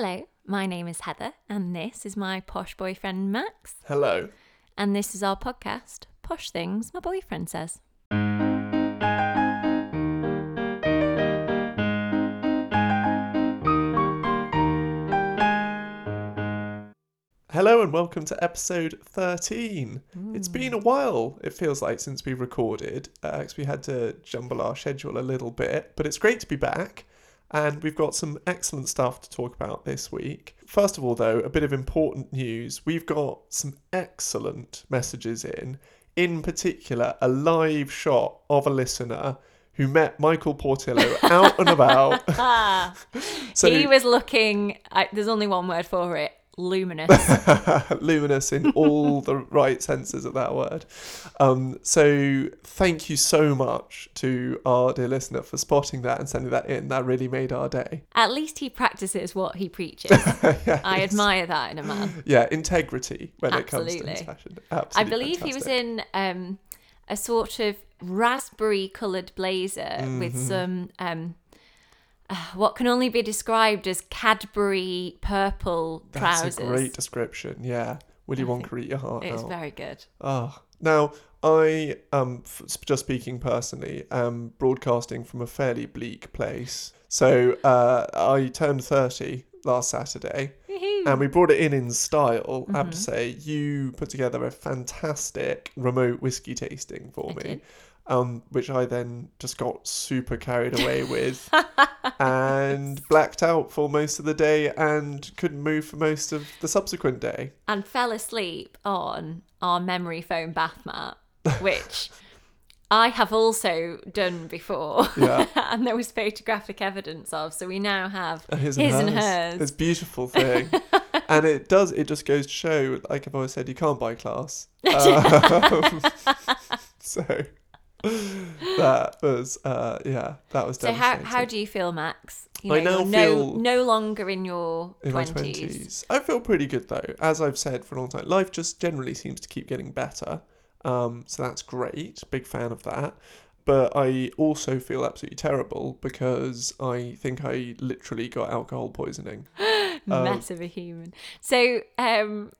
Hello, my name is Heather, and this is my posh boyfriend Max, Hello. and this is our podcast, Posh Things My Boyfriend Says. Hello and welcome to episode 13. It's been a mm. while, it feels like, since we recorded, uh, because we had to jumble our schedule a little bit, but it's great to be back. And we've got some excellent stuff to talk about this week. First of all, though, a bit of important news. We've got some excellent messages in. In particular, a live shot of a listener who met Michael Portillo out and about. So- he was looking, I, there's only one word for it luminous. luminous in all the right senses of that word. Um, so thank you so much to our dear listener for spotting that and sending that in. That really made our day. At least he practices what he preaches. yeah, I admire that in a man. yeah, integrity when it comes to Absolutely. fashion. Absolutely. I Absolutely believe he was in um, a sort of raspberry coloured blazer with Mm-hmm. some um, uh, what can only be described as Cadbury purple That's trousers. That's a great description. Yeah, Willy Wonka eat your heart It was out. very good. Ah, now I um f- just speaking personally am broadcasting from a fairly bleak place. So uh, I turned thirty last Saturday, and we brought it in in style. I have to Mhm. say, you put together a fantastic remote whiskey tasting for I me. did. Um, which I then just got super carried away with and blacked out for most of the day and couldn't move for most of the subsequent day. and fell asleep on our memory foam bath mat, which I have also done before. Yeah. and there was photographic evidence of. So we now have Uh, his, his and and hers. hers. It's a beautiful thing. and it does, it just goes to show, like I've always said, you can't buy class. Um, so that was, uh, yeah, that was So how how do you feel, Max? You I know, now feel- no no longer in your in my twenties. 20s. I feel pretty good though. As I've said for a long time, life just generally seems to keep getting better. Um, so that's great. Big fan of that. But I also feel absolutely terrible because I think I literally got alcohol poisoning. Um, Mess of a human. So um,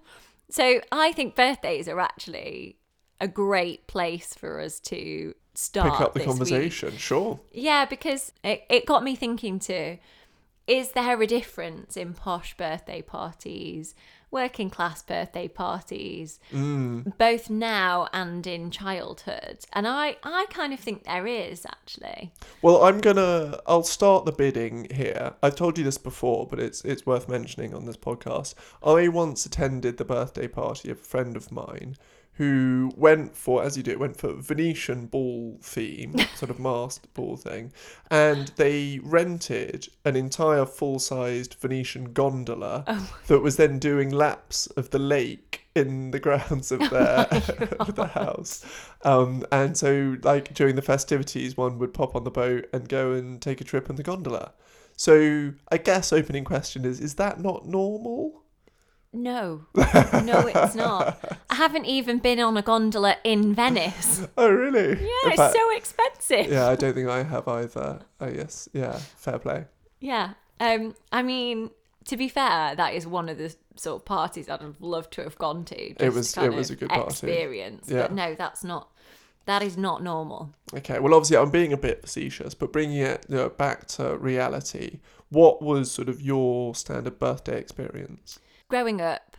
so I think birthdays are actually a great place for us to start Pick up the this week. conversation, sure. Yeah, because it, it got me thinking too. Is there a difference in posh birthday parties, working class birthday parties, Mm. both now and in childhood? And I, I kind of think there is actually. Well, I'm gonna. I'll start the bidding here. I've told you this before, but it's it's worth mentioning on this podcast. I once attended the birthday party of a friend of mine who went for, as you do, went for Venetian ball theme, sort of masked ball thing, and they rented an entire full-sized Venetian gondola Oh. that was then doing laps of the lake in the grounds of their of the house. Um, and so, like during the festivities, one would pop on the boat and go and take a trip in the gondola. So, I guess opening question is: Is that not normal? No, no, it's not. I haven't even been on a gondola in Venice. Oh, really? Yeah, In it's so expensive. yeah, I don't think I have either. Oh, yes. yeah, fair play. Yeah. Um, I mean, to be fair, that is one of the sort of parties I'd have loved to have gone to. Just was- it was a good party. experience. Yeah. But no, that's not. That is not normal. Okay, well, obviously, I'm being a bit facetious, but bringing it you know, back to reality, what was sort of your standard birthday experience? Growing up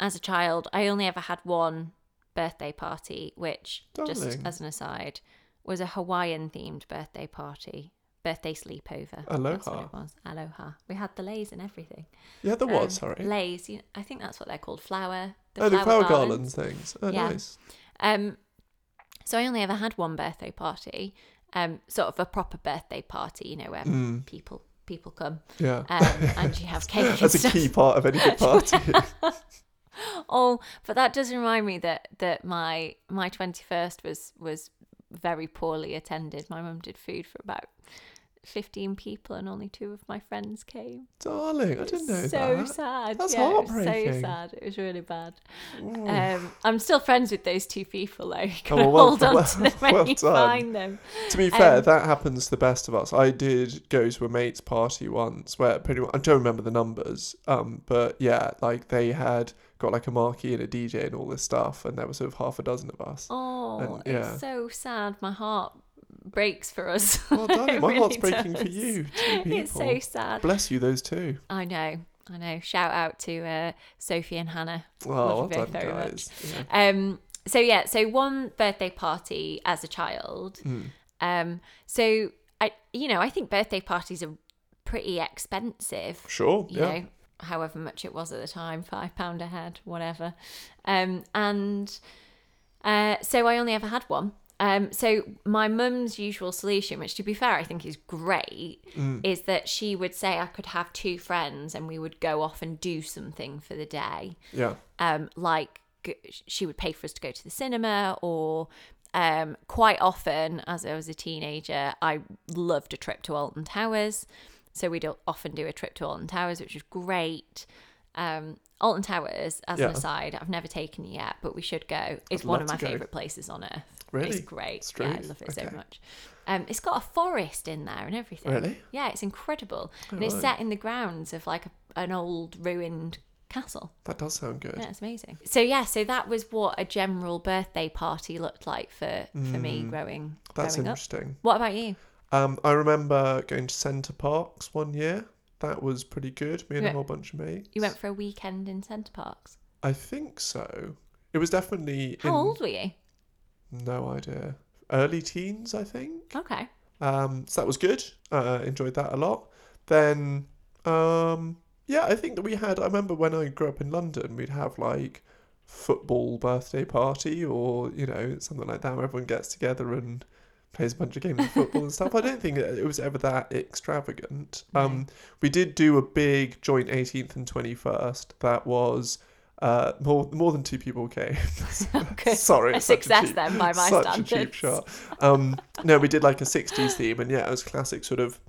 as a child, I only ever had one birthday party, which, just as an aside, was a Hawaiian themed birthday party. Birthday sleepover. That's what Aloha. it was. Aloha. We had the leis and everything. Yeah, there Um, sorry. Leis. You I think that's what they're called. Flower. oh, the flower garlands things. Oh, Yeah. nice. Um, so I only ever had one birthday party, um, sort of a proper birthday party, you know, where Mm, people people come yeah. um, and you have cake. That's a stuff. key part of any good party. Oh, but that does remind me that that my my twenty first was was very poorly attended. My mum did food for about 15 people and only two of my friends came. Darling, I didn't know so that. sad. That's yeah, It was heartbreaking. so sad. It was really bad. Um, I'm still friends with those two people though. You Oh, well, well- hold on to them when well you done. find them. To be fair, Um, that happens to the best of us. I did go to a mate's party once where pretty much, I don't remember the numbers, um, but yeah, like they had got like a marquee and a DJ and all this stuff, and there was sort of half a dozen of us. Oh, And, yeah. it's so sad. My heart breaks for us. Darling, It my heart's really breaking for you. Two people. It's so sad. Bless you, those two. I know. I know. Shout out to uh, Sophie and Hannah. Oh, well both done, guys. Yeah. Um, so yeah, so one birthday party as a child. Mm. Um, so I, you know, I think birthday parties are pretty expensive. Sure. You yeah. know, however much it was at the time, five pound a head, whatever. Um, and uh, so I only ever had one. Um, so my mum's usual solution, which to be fair I think is great, Mm. is that she would say I could have two friends and we would go off and do something for the day Yeah. um, like g- she would pay for us to go to the cinema or um, quite often as I was a teenager, I loved a trip to Alton Towers. So we'd often do a trip to Alton Towers, which was great. Um, Alton Towers, as Yeah. an aside, I've never taken you yet, but we should go. It's I'd one of my favourite places on earth. Really? It's great. Straight? Yeah, I love it so much. Um, it's got a forest in there and everything. Really? Yeah, it's incredible. and Oh, it's right. set in the grounds of like a, an old ruined castle. That does sound good. Yeah, it's amazing. So yeah, so that was what a general birthday party looked like for for me growing Mm. That's growing up. interesting. What about you? Um, I remember going to Center Parcs one year. That was pretty good. Me and a whole bunch of mates. You went for a weekend in Center Parcs. I think so. It was definitely. How in, old were you? No idea. Early teens, I think. Okay. Um, so that was good. Uh, enjoyed that a lot. Then, um, yeah, I think that we had. I remember when I grew up in London, we'd have like football birthday party or you know something like that where everyone gets together and plays a bunch of games of football and stuff. I don't think it was ever that extravagant. Um, we did do a big joint 18th and 21st. That was. Uh, more more than two people came. Good. Sorry, A it's such success cheap- then by my such standards. a cheap shot. Um, no, we did like a '60s theme, and yeah, it was classic sort of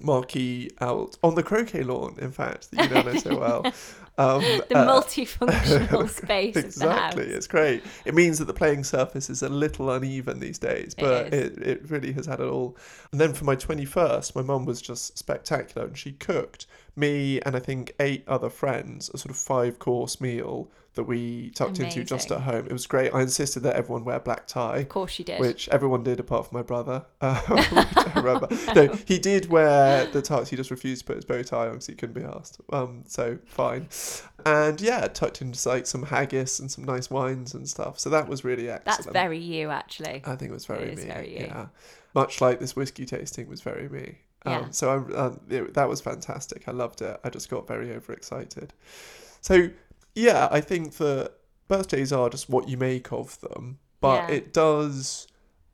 marquee out on the croquet lawn. In fact, that you know so well. Um, The uh, multifunctional space of the exactly, it's great. It means that the playing surface is a little uneven these days, but is. it, it really has had it all. And then for my 21st, my mum was just spectacular, and she cooked me and I think eight other friends a sort of five course meal that we tucked into just at home. It was great. I insisted that everyone wear black tie Of course you did. which everyone did apart from my brother. Uh, I remember. No, he did wear the tux. He just refused to put his bow tie on because he couldn't be asked. Um, so fine. And yeah, tucked into like some haggis and some nice wines and stuff. So that was really excellent. That's very you, actually. I think it was very It me. very you. Yeah, much like this whiskey tasting was very me. Um, Yeah. So I, um, it, that was fantastic. I loved it. I just got very overexcited. So yeah, I think that birthdays are just what you make of them, but Yeah. it does.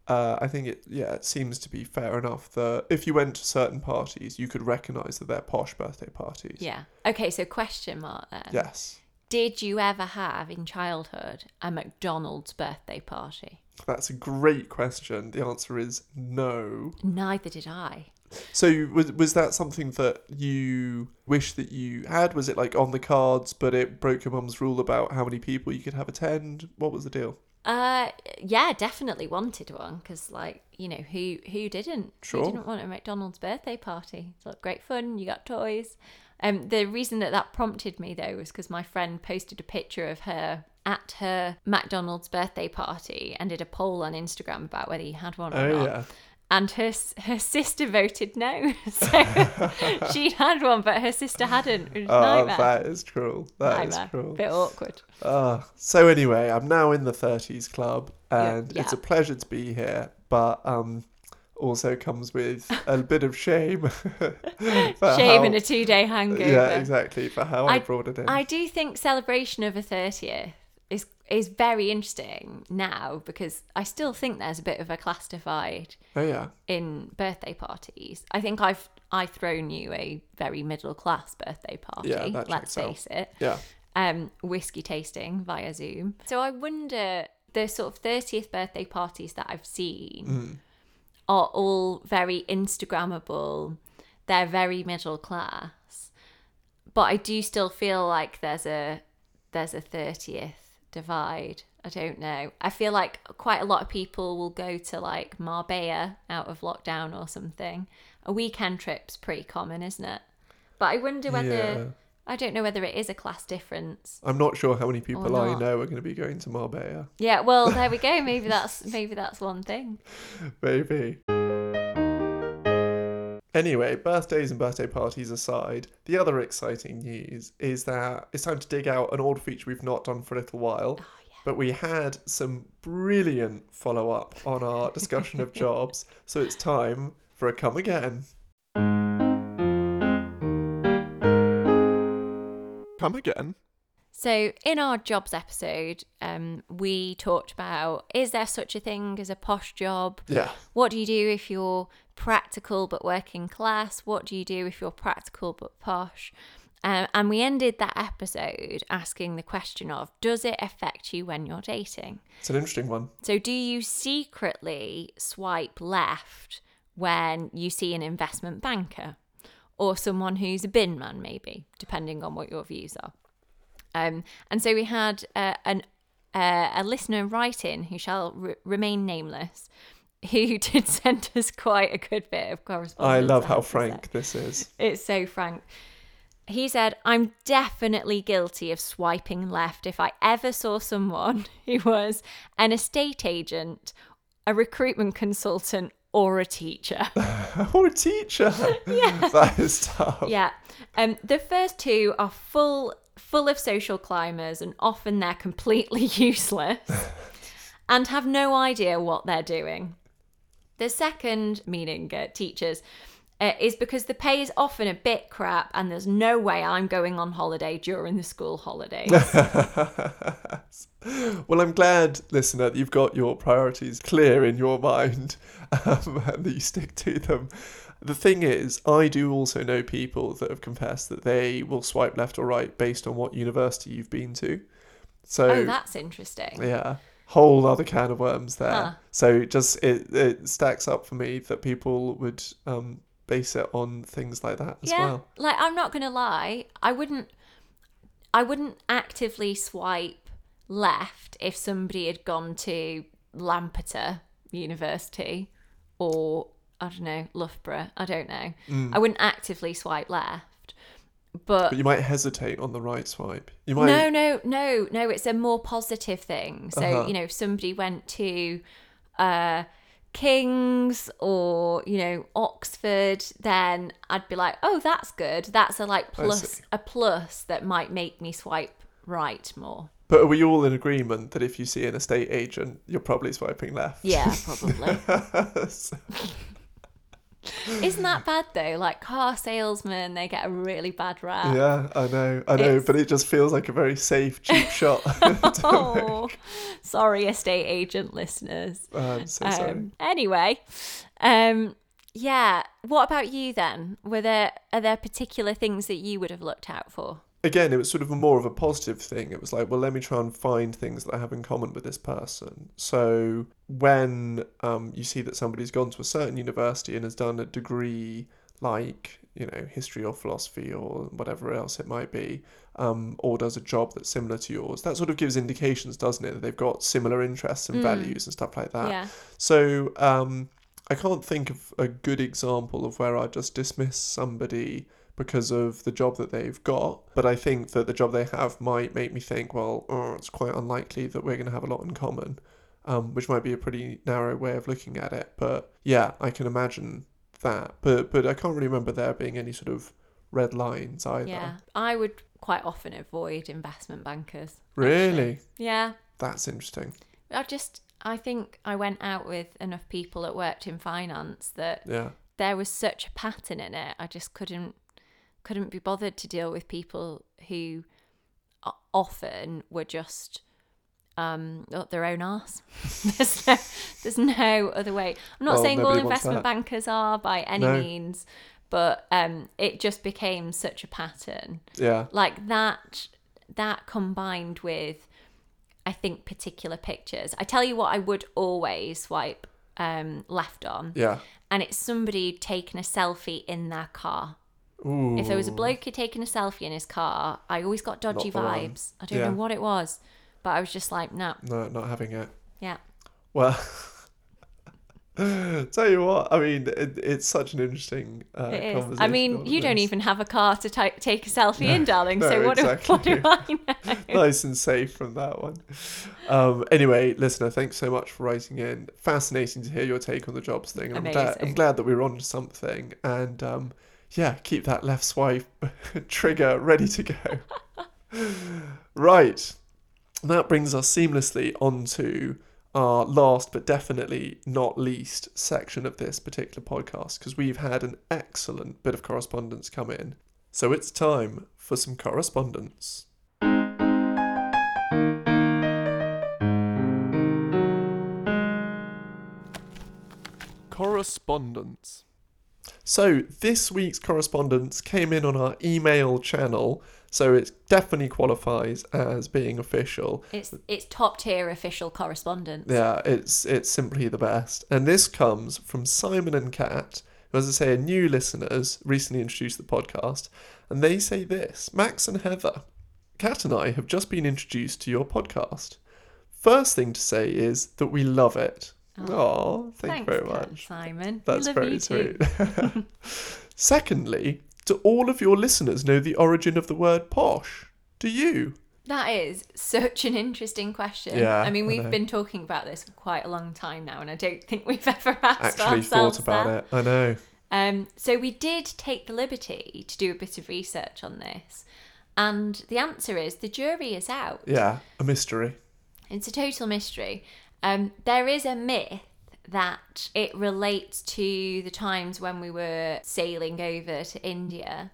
Uh, I think it yeah it seems to be fair enough that if you went to certain parties, you could recognise that they're posh birthday parties. Yeah. Okay, so question mark then. Yes, Did you ever have in childhood a McDonald's birthday party? that's a great question. The answer is no. Neither did I. So was was that something that you wish that you had? Was it like on the cards, but it broke your mum's rule about how many people you could have attend? What was the deal? Uh, yeah, definitely wanted one because, like, you know, who who didn't? Sure. Who didn't want a McDonald's birthday party? It's like great fun. You got toys. Um, the reason that that prompted me though was because my friend posted a picture of her at her McDonald's birthday party and did a poll on Instagram about whether you had one or Oh not. yeah. And her her sister voted no, so she'd had one, but her sister hadn't. Oh, nightmare. that is cruel. That is nightmare. cruel. Bit awkward. Uh, so anyway, I'm now in the 30s club, Yeah, and it's a pleasure to be here, but um, also comes with a bit of shame. Shame how- and a two day hangover. Yeah, exactly. For how I, I- brought it in. I do think celebration of a 30th is very interesting now because I still think there's a bit of a class divide oh yeah. in birthday parties. I think I've I thrown you a very middle class birthday party. Yeah, that let's checks out. face it. Yeah. Um, whiskey tasting via Zoom. So I wonder the sort of 30th birthday parties that I've seen. Mm. are all very Instagrammable. They're very middle class. But I do still feel like there's a there's a 30th divide. I don't know. I feel like quite a lot of people will go to like Marbella out of lockdown or something. A weekend trip's pretty common, isn't it? But I wonder whether Yeah. I don't know whether it is a class difference. I'm not sure how many people I know are going to be going to Marbella. Yeah, well, there we go. Maybe that's maybe that's one thing. Maybe. Anyway, birthdays and birthday parties aside, the other exciting news is that it's time to dig out an old feature we've not done for a little while. Oh, but we had some brilliant follow up on our discussion of jobs, so it's time for a come again. Come again? So, in our jobs episode, um, we talked about is there such a thing as a posh job? Yeah. What do you do if you're practical but working class? What do you do if you're practical but posh? Um, and we ended that episode asking the question of does it affect you when you're dating? It's an interesting one. So, do you secretly swipe left when you see an investment banker or someone who's a bin man, maybe, depending on what your views are? Um, and so we had uh, an uh, a listener write in who shall re- remain nameless, who did send us quite a good bit of correspondence. I love how frank this is. It's so frank. He said, I'm definitely guilty of swiping left if I ever saw someone who was an estate agent, a recruitment consultant, or a teacher. or a teacher. Yeah. That is tough. yeah. Um, the first two are full full of social climbers and often they're completely useless and have no idea what they're doing. The second, meaning uh, teachers, uh, is because the pay is often a bit crap and there's no way I'm going on holiday during the school holidays. well, I'm glad, listener, that you've got your priorities clear in your mind um, and that you stick to them. The thing is, I do also know people that have confessed that they will swipe left or right based on what university you've been to. So, oh, that's interesting. yeah, whole other can of worms there. Huh. So, it just it, it stacks up for me that people would um, base it on things like that as yeah, well. like I'm not gonna lie, I wouldn't, I wouldn't actively swipe left if somebody had gone to Lampeter University or I don't know Loughborough. I don't know. I wouldn't actively swipe left, but, But you might hesitate on the right swipe. You might. no, no, no, no. It's a more positive thing. So Uh-huh. you know, if somebody went to uh, King's or you know Oxford, then I'd be like, oh, that's good. That's a like plus a plus that might make me swipe right more. But are we all in agreement that if you see an estate agent, you're probably swiping left? Yeah, probably. Isn't that bad though? Like car salesmen, they get a really bad rap. yeah, I know, I know, It's- but it just feels like a very safe, cheap shot. Oh, sorry, estate agent listeners. I'm so sorry. Um, anyway, um, yeah. What about you then? Were there are there particular things that you would have looked out for? Again, it was sort of a more of a positive thing. It was like, well, let me try and find things that I have in common with this person. So when um, you see that somebody's gone to a certain university and has done a degree like, you know, history or philosophy or whatever else it might be, um, or does a job that's similar to yours, that sort of gives indications, doesn't it, that they've got similar interests and values and stuff like that. yeah, So um, I can't think of a good example of where I just dismiss somebody because of the job that they've got. But I think that the job they have might make me think, well, oh, it's quite unlikely that we're going to have a lot in common, um, which might be a pretty narrow way of looking at it. But yeah, I can imagine that. But but I can't really remember there being any sort of red lines either. yeah. I would quite often avoid investment bankers. Really? Yeah, That's interesting. I just I think I went out with enough people that worked in finance that Yeah. there was such a pattern in it. I just couldn't couldn't be bothered to deal with people who often were just um up their own arse. there's no there's no other way. I'm not Well, saying all investment bankers are by any No. means, but um it just became such a pattern. Yeah. Like that that combined with I think particular pictures. I tell you what I would always swipe um, left on, Yeah. and it's somebody taking a selfie in their car. Ooh. If there was a bloke who taking a selfie in his car, I always got dodgy vibes. I don't Yeah. know what it was, but I was just like, no, No, not having it. yeah. Well, tell you what, I mean, it, it's such an interesting uh, It is. conversation. I mean, you don't even have a car to ta take a selfie in, darling. no, so what, exactly. do, what do I know? nice and safe from that one. Um, anyway, listener, thanks so much for writing in. Fascinating to hear your take on the jobs thing. I'm glad, I'm glad that we were on to something. And um, yeah, keep that left swipe trigger ready to go. right. That brings us seamlessly onto our last but definitely not least section of this particular podcast because we've had an excellent bit of correspondence come in. So it's time for some correspondence. Correspondence. So this week's correspondence came in on our email channel, so it definitely qualifies as being official. It's it's top tier official correspondence. Yeah, it's it's simply the best. And this comes from Simon and Kat, who, as I say, are new listeners, recently introduced to the podcast, and they say this Max and Heather, Kat and I have just been introduced to your podcast. First thing to say is that we love it. Oh, thank Thanks, you very much. Simon. That's love very sweet. Secondly, do all of your listeners know the origin of the word posh? Do you? That is such an interesting question. Yeah, I mean, we've know. been talking about this for quite a long time now, and I don't think we've ever asked Actually ourselves thought about that. it. I know. Um, so we did take the liberty to do a bit of research on this, and the answer is the jury is out. Yeah, a mystery. It's a total mystery. Um, there is a myth that it relates to the times when we were sailing over to India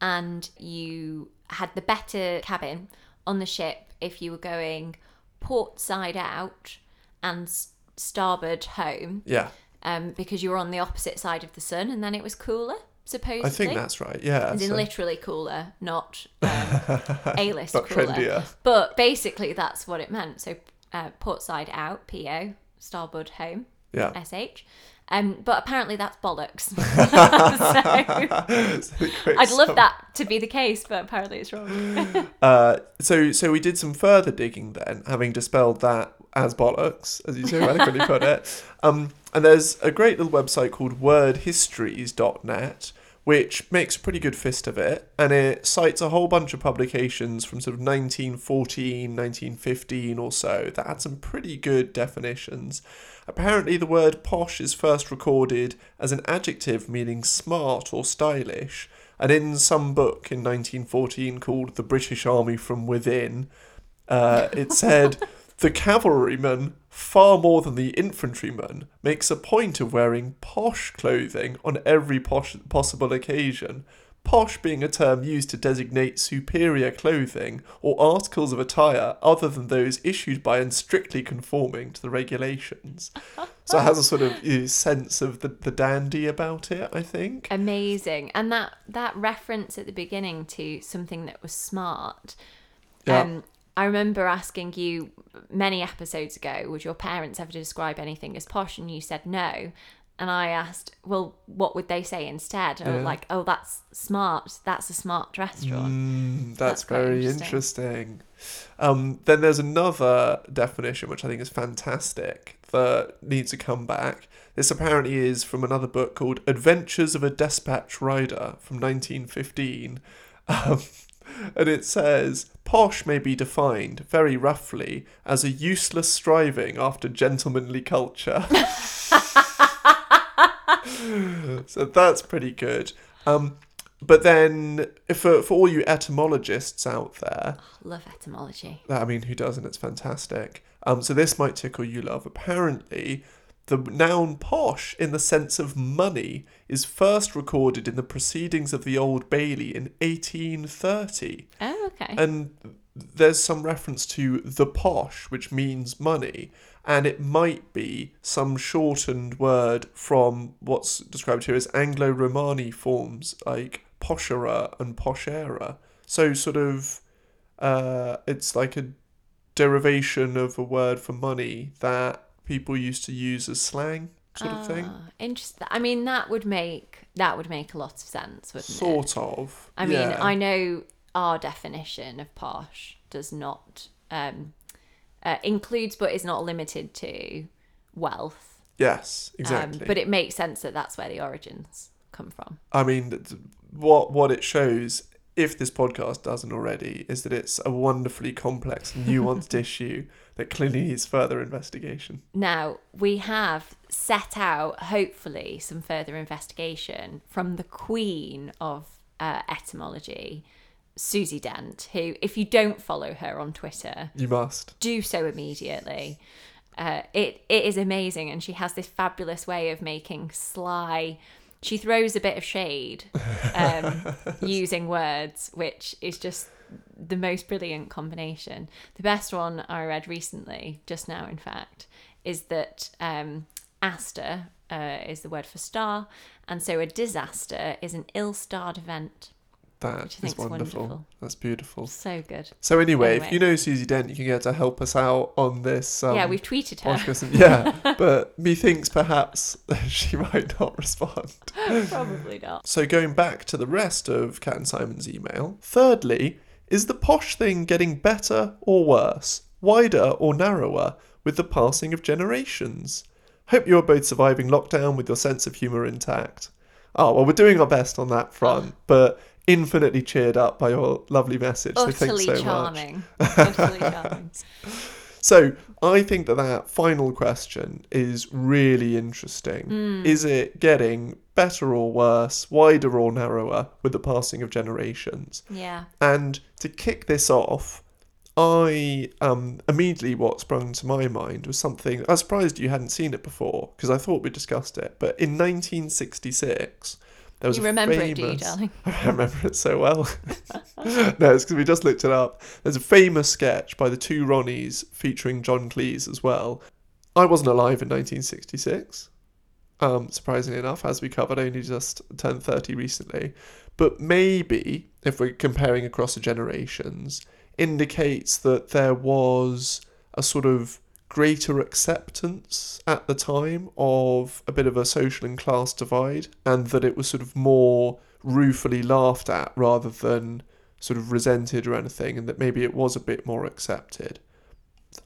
and you had the better cabin on the ship if you were going port side out and starboard home Yeah, um, because you were on the opposite side of the sun and then it was cooler, supposedly. I think that's right. Yeah. In so- literally cooler, not um, A-list Not cooler. trendier. But basically, that's what it meant. So, uh, port side out, PO, starboard home, Yeah. SH. Um, but apparently, that's bollocks. so, So the quick I'd love that to be the case, but apparently, it's wrong. Uh, so so we did some further digging then, having dispelled that as bollocks, as you so eloquently put it. Um, and there's a great little website called wordhistories.net, which makes a pretty good fist of it, and it cites a whole bunch of publications from sort of 1914, 1915 or so that had some pretty good definitions. Apparently, the word posh is first recorded as an adjective meaning smart or stylish, and in some book in 1914 called The British Army from Within, uh, it said the cavalryman, far more than the infantryman, makes a point of wearing posh clothing on every posh possible occasion. Posh being a term used to designate superior clothing or articles of attire other than those issued by and strictly conforming to the regulations. So it has a sort of uh, sense of the, the dandy about it, I think. Amazing. And that, that reference at the beginning to something that was smart. Yeah. Um, I remember asking you many episodes ago, would your parents ever describe anything as posh? And you said no. And I asked, well, what would they say instead? Or Yeah. like, oh, that's smart. That's a smart restaurant. Mm, that's, That's very interesting. interesting. Um, then there's another definition which I think is fantastic that needs to come back. This apparently is from another book called Adventures of a Despatch Rider from 1915. Um, and it says posh may be defined very roughly as a useless striving after gentlemanly culture. so that's pretty good. Um, but then, for, for all you etymologists out there, Love etymology. I mean, who doesn't? It's fantastic. Um, so this might tickle you, love. Apparently, the noun posh, in the sense of money, is first recorded in the proceedings of the Old Bailey in 1830. Oh, okay. And there's some reference to the posh, which means money, and it might be some shortened word from what's described here as Anglo Romani forms like poshera and poshera. So, sort of, uh, it's like a derivation of a word for money that people used to use as slang. sort of thing. Ah, Interesting. I mean, that would make that would make a lot of sense, wouldn't it? Sort of. I mean, yeah. I know our definition of posh does not um, uh, includes, but is not limited to wealth. Yes, Um, exactly. but it makes sense that that's where the origins come from. I mean, what what it shows, if this podcast doesn't already, is that it's a wonderfully complex, nuanced issue that clearly needs further investigation. Now, we have set out, hopefully, some further investigation from the queen of uh, etymology, Susie Dent, who, if you don't follow her on Twitter, You must. do so immediately. Uh, it it is amazing, and she has this fabulous way of making sly. She throws a bit of shade um, using words, which is just the most brilliant combination. The best one I read recently, just now, in fact, is that um, aster uh, is the word for star, and so a disaster is an ill-starred event. That is wonderful. wonderful. That's beautiful. So good. So anyway, if you know Susie Dent, you can get to help us out on this. Um, yeah, we've tweeted her. podcast. Yeah, but methinks perhaps she might not respond. Probably not. So going back to the rest of Kat and Simon's email. Thirdly, is the posh thing getting better or worse, wider or narrower with the passing of generations? Hope you are both surviving lockdown with your sense of humour intact. Oh well, we're doing our best on that front, but infinitely cheered up by your lovely message. so thanks Utterly so much. charming. Utterly charming. So I think that that final question is really interesting. Hmm. Is it getting better or worse, wider or narrower with the passing of generations? Yeah. And to kick this off, I um immediately what sprung to my mind was something I was surprised you hadn't seen it before because I thought we discussed it. But in 1966, there was You remember famous, it, do you, darling? I remember it so well. no, it's because we just looked it up. There's a famous sketch by the two Ronnies featuring John Cleese as well. I wasn't alive in 1966, um, surprisingly enough, as we covered, only just turned 30 recently. But maybe, if we're comparing across the generations, indicates that there was a sort of greater acceptance at the time of a bit of a social and class divide, and that it was sort of more ruefully laughed at rather than sort of resented or anything, and that maybe it was a bit more accepted.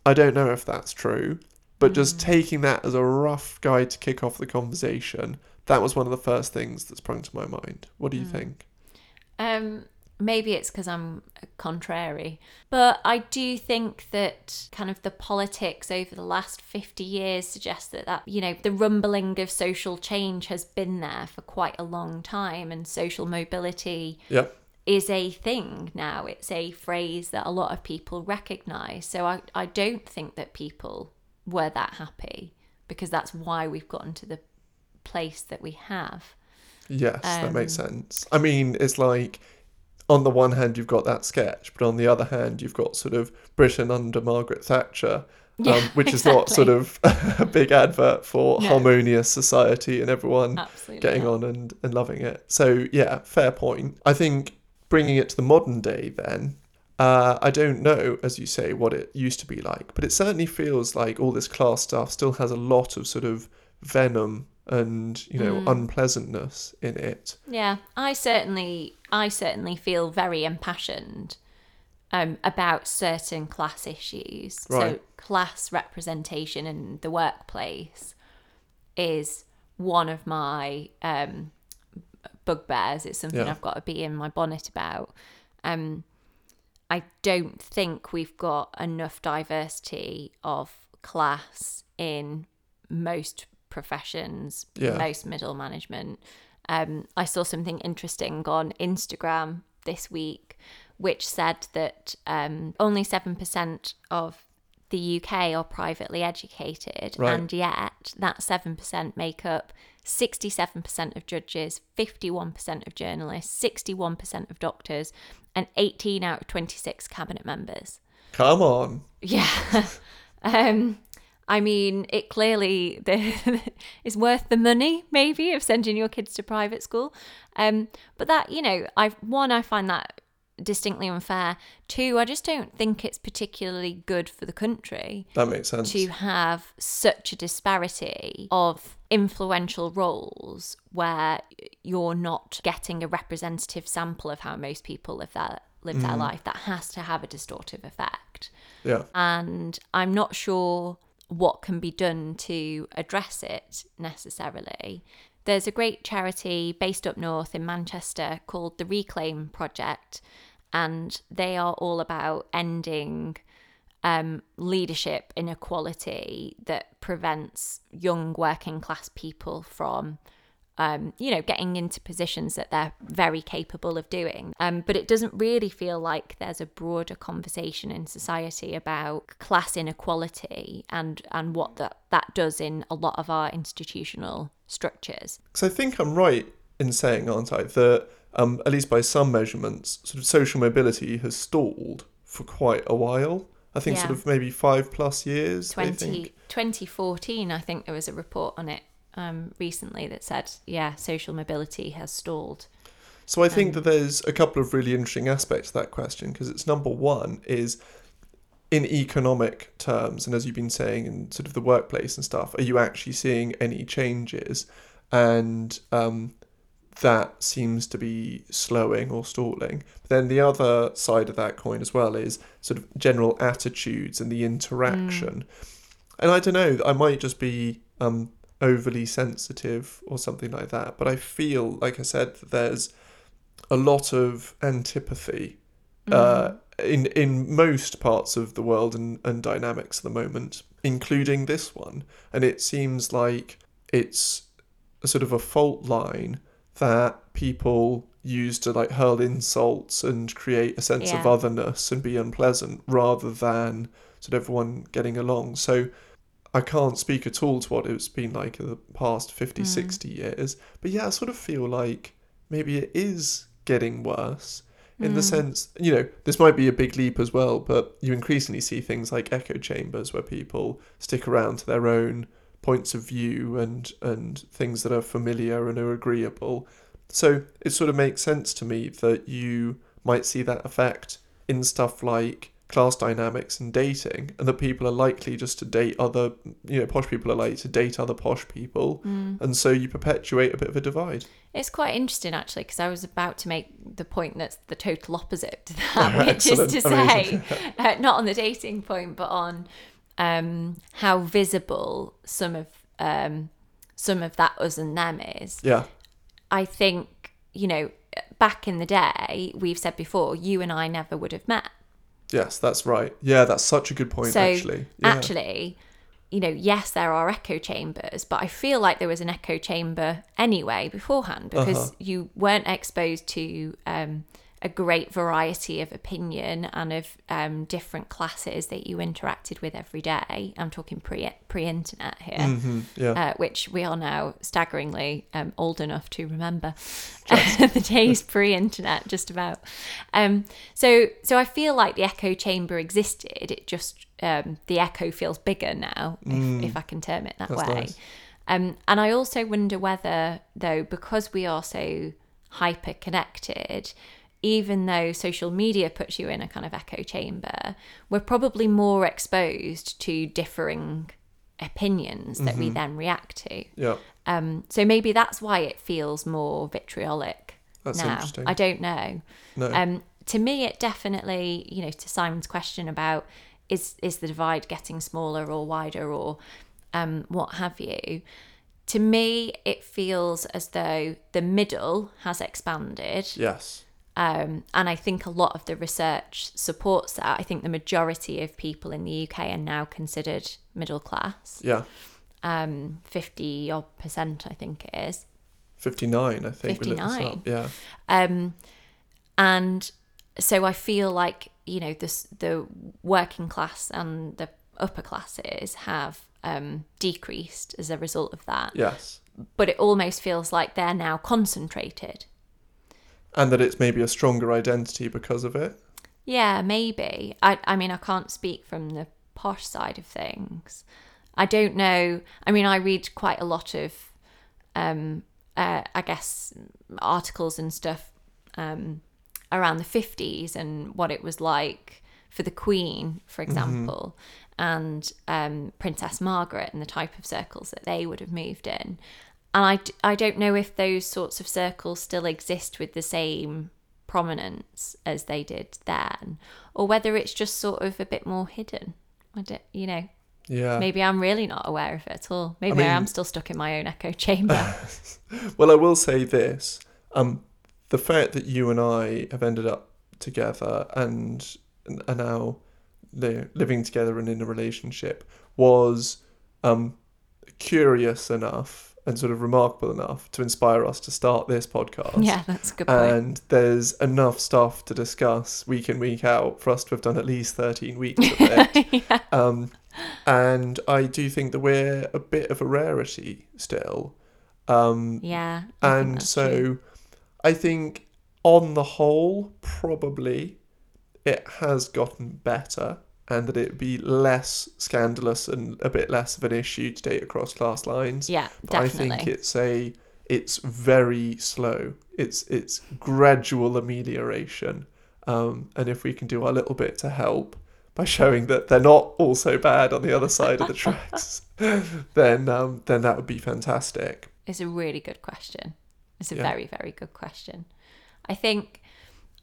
I don't know if that's true, but just taking that as a rough guide to kick off the conversation, that was one of the first things that sprung to my mind. What do you think? Um, maybe it's because I'm contrary, but I do think that kind of the politics over the last 50 years suggests that, that, you know, the rumbling of social change has been there for quite a long time and social mobility Yeah. is a thing now. It's a phrase that a lot of people recognize. So I, I don't think that people were that happy because that's why we've gotten to the place that we have. Yes, that makes Um, sense. I mean, it's like on the one hand you've got that sketch, but on the other hand you've got sort of Britain under Margaret Thatcher, um, Yeah, which is not sort of a big advert for No. harmonious society and everyone Absolutely. getting not. on and, and loving it. So yeah, fair point. I think bringing it to the modern day then. Uh, I don't know, as you say, what it used to be like, but it certainly feels like all this class stuff still has a lot of sort of venom and you know Mm. unpleasantness in it. Yeah, I certainly, I certainly feel very impassioned um, about certain class issues. So, Right. class representation in the workplace is one of my um, bugbears. It's something Yeah. I've got to be in my bonnet about. Um, I don't think we've got enough diversity of class in most professions, Yeah. most middle management. Um, I saw something interesting on Instagram this week, which said that um, only 7% of the UK are privately educated, Right. and yet that 7% make up 67% of judges, 51% of journalists, 61% of doctors, and 18 out of 26 cabinet members. Come on. Yeah. um, I mean, it clearly the, is worth the money, maybe, of sending your kids to private school. Um, but that, you know, I one, I find that distinctly unfair. Two, I just don't think it's particularly good for the country That makes sense. to have such a disparity of influential roles where you're not getting a representative sample of how most people live their live their life. That has to have a distortive effect. Yeah. And I'm not sure what can be done to address it necessarily. There's a great charity based up north in Manchester called the Reclaim Project, and they are all about ending um, leadership inequality that prevents young working class people from um, you know, getting into positions that they're very capable of doing. Um, but it doesn't really feel like there's a broader conversation in society about class inequality and and what that that does in a lot of our institutional structures. So I think I'm right in saying, aren't I, that um, at least by some measurements, sort of social mobility has stalled for quite a while. I think sort of maybe five plus years. I 20, think. 2014, I think there was a report on it um, recently that said, yeah, social mobility has stalled. So I think that there's a couple of really interesting aspects to that question because it's number one is in economic terms, and as you've been saying in sort of the workplace and stuff, are you actually seeing any changes? And um, that seems to be slowing or stalling. But then the other side of that coin as well is sort of general attitudes and the interaction. And I don't know, I might just be um, overly sensitive or something like that, but I feel, like I said, that there's a lot of antipathy uh, in in most parts of the world and, and dynamics at the moment, including this one. And it seems like it's a sort of a fault line that people use to like hurl insults and create a sense of otherness and be unpleasant rather than sort of everyone getting along. So I can't speak at all to what it's been like in the past 50, hmm. 60 years. But yeah, I sort of feel like maybe it is getting worse in the hmm. sense, you know, this might be a big leap as well, but you increasingly see things like echo chambers where people stick around to their own points of view and and things that are familiar and are agreeable. So it sort of makes sense to me that you might see that effect in stuff like class dynamics and dating, and that people are likely just to date other, you know, posh people are likely to date other posh people, and so you perpetuate a bit of a divide. It's quite interesting actually because I was about to make the point that's the total opposite to that, which is to say, uh, not on the dating point, but on um, how visible some of um, some of that us and them is. Yeah, I think you know, back in the day, we've said before, you and I never would have met. Yes, that's right. Yeah, that's such a good point. so actually, yeah. actually, you know, yes, there are echo chambers, but I feel like there was an echo chamber anyway beforehand because Uh-huh. you weren't exposed to um, a great variety of opinion and of um, different classes that you interacted with every day. I'm talking pre pre internet here. Mhm, yeah. Uh, which we are now staggeringly um, old enough to remember the days pre-internet, just about. Um, so, so I feel like the echo chamber existed. It just um, the echo feels bigger now, if, if I can term it that Mm. That's way. nice. Um, and I also wonder whether, though, because we are so hyper connected, even though social media puts you in a kind of echo chamber, we're probably more exposed to differing opinions that we then react to. yeah, Um, so maybe that's why it feels more vitriolic That's now. interesting. I don't know. no, Um, to me, it definitely, you know, to Simon's question about is is the divide getting smaller or wider or um, what have you. To me, it feels as though the middle has expanded, yes, um, and I think a lot of the research supports that. I think the majority of people in the UK are now considered middle class, yeah. um, fifty odd percent, I think it is. 59, I think. we looked this 59. Yeah, Um, and so I feel like you know this the working class and the upper classes have um, decreased as a result of that. yes. But it almost feels like they're now concentrated. And that it's maybe a stronger identity because of it. Yeah, maybe. I I mean I can't speak from the posh side of things. I don't know. I mean I read quite a lot of um uh, I guess articles and stuff um around the 50s and what it was like for the Queen, for example, and um, Princess Margaret and the type of circles that they would have moved in. And I, I don't know if those sorts of circles still exist with the same prominence as they did then, or whether it's just sort of a bit more hidden. I don't, you know, Yeah. maybe I'm really not aware of it at all. Maybe I, mean- am still stuck in my own echo chamber. Well, I will say this: um, the fact that you and I have ended up together and are now living together and in a relationship was um, curious enough and sort of remarkable enough to inspire us to start this podcast. yeah, that's a good point. And there's enough stuff to discuss week in, week out for us to have done at least 13 weeks of it. yeah. Um, and I do think that we're a bit of a rarity still. Um, yeah. I and so true. I think on the whole, probably it has gotten better and that it'd be less scandalous and a bit less of an issue to date across class lines. yeah, But I think it's a it's very slow. It's it's gradual amelioration. Um, and if we can do our little bit to help by showing that they're not all so bad on the other side of the tracks, then um, then that would be fantastic. It's a really good question. It's a Yeah. very, very good question. I think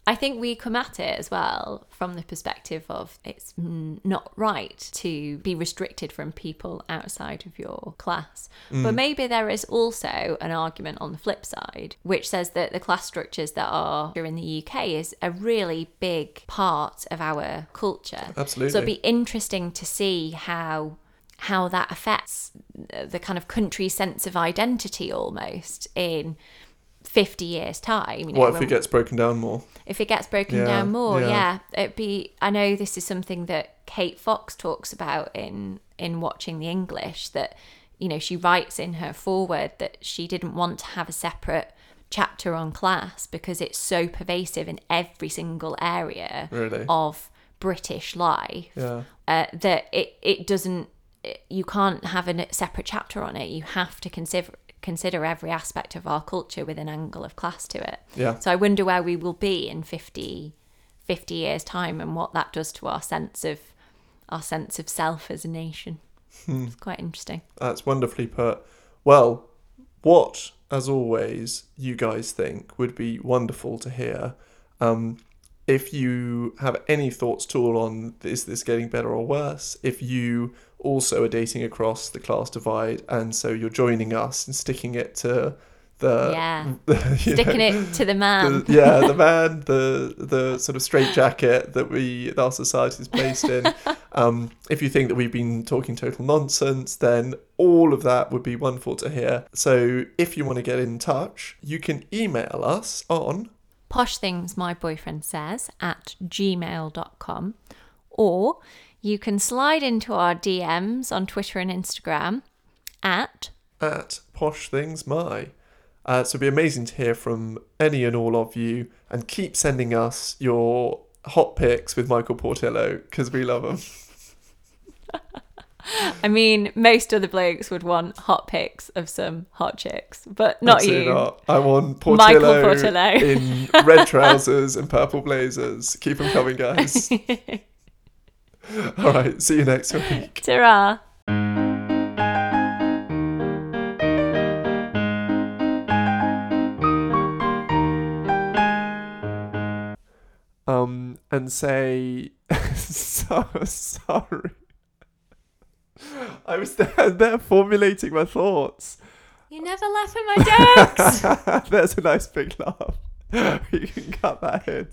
I think we come at it as well from the perspective of it's mm, not right to be restricted from people outside of your class. But maybe there is also an argument on the flip side, which says that the class structures that are here in the UK is a really big part of our culture. Absolutely. So it'd be interesting to see how how that affects the kind of country sense of identity almost in 50 years time you know, what if it gets broken down more? if it gets broken Yeah, down more yeah. yeah. it'd be i know this is something that kate fox talks about in in watching the english that you know she writes in her foreword that she didn't want to have a separate chapter on class because it's so pervasive in every single area Really? of british life Yeah. uh, that it it doesn't you can't have a separate chapter on it you have to consider consider every aspect of our culture with an angle of class to it Yeah. so i wonder where we will be in 50 50 years time and what that does to our sense of our sense of self as a nation Hmm. it's quite interesting That's wonderfully put. Well, what, as always, you guys think would be wonderful to hear. Um, if you have any thoughts at all on is this getting better or worse, if you also are dating across the class divide and so you're joining us and sticking it to the Yeah. the, sticking know, it to the man the, yeah, the man, the the sort of straight jacket that we that our society is placed in. um, if you think that we've been talking total nonsense, then all of that would be wonderful to hear. So if you want to get in touch, you can email us on posh things my boyfriend says at gmail.com or you can slide into our dms on twitter and instagram at at Posh Things My. Uh, so it'd be amazing to hear from any and all of you, and keep sending us your hot pics with Michael Portillo because we love them. I mean, most other blokes would want hot pics of some hot chicks, but not Absolutely you. not. I want Michael Portillo, Portillo. in red trousers and purple blazers. Keep them coming, guys. All right. See you next week. Ta-ra. Um, and say, so sorry. I was there, there formulating my thoughts. You never laugh at my jokes. There's a nice big laugh. You can cut that in.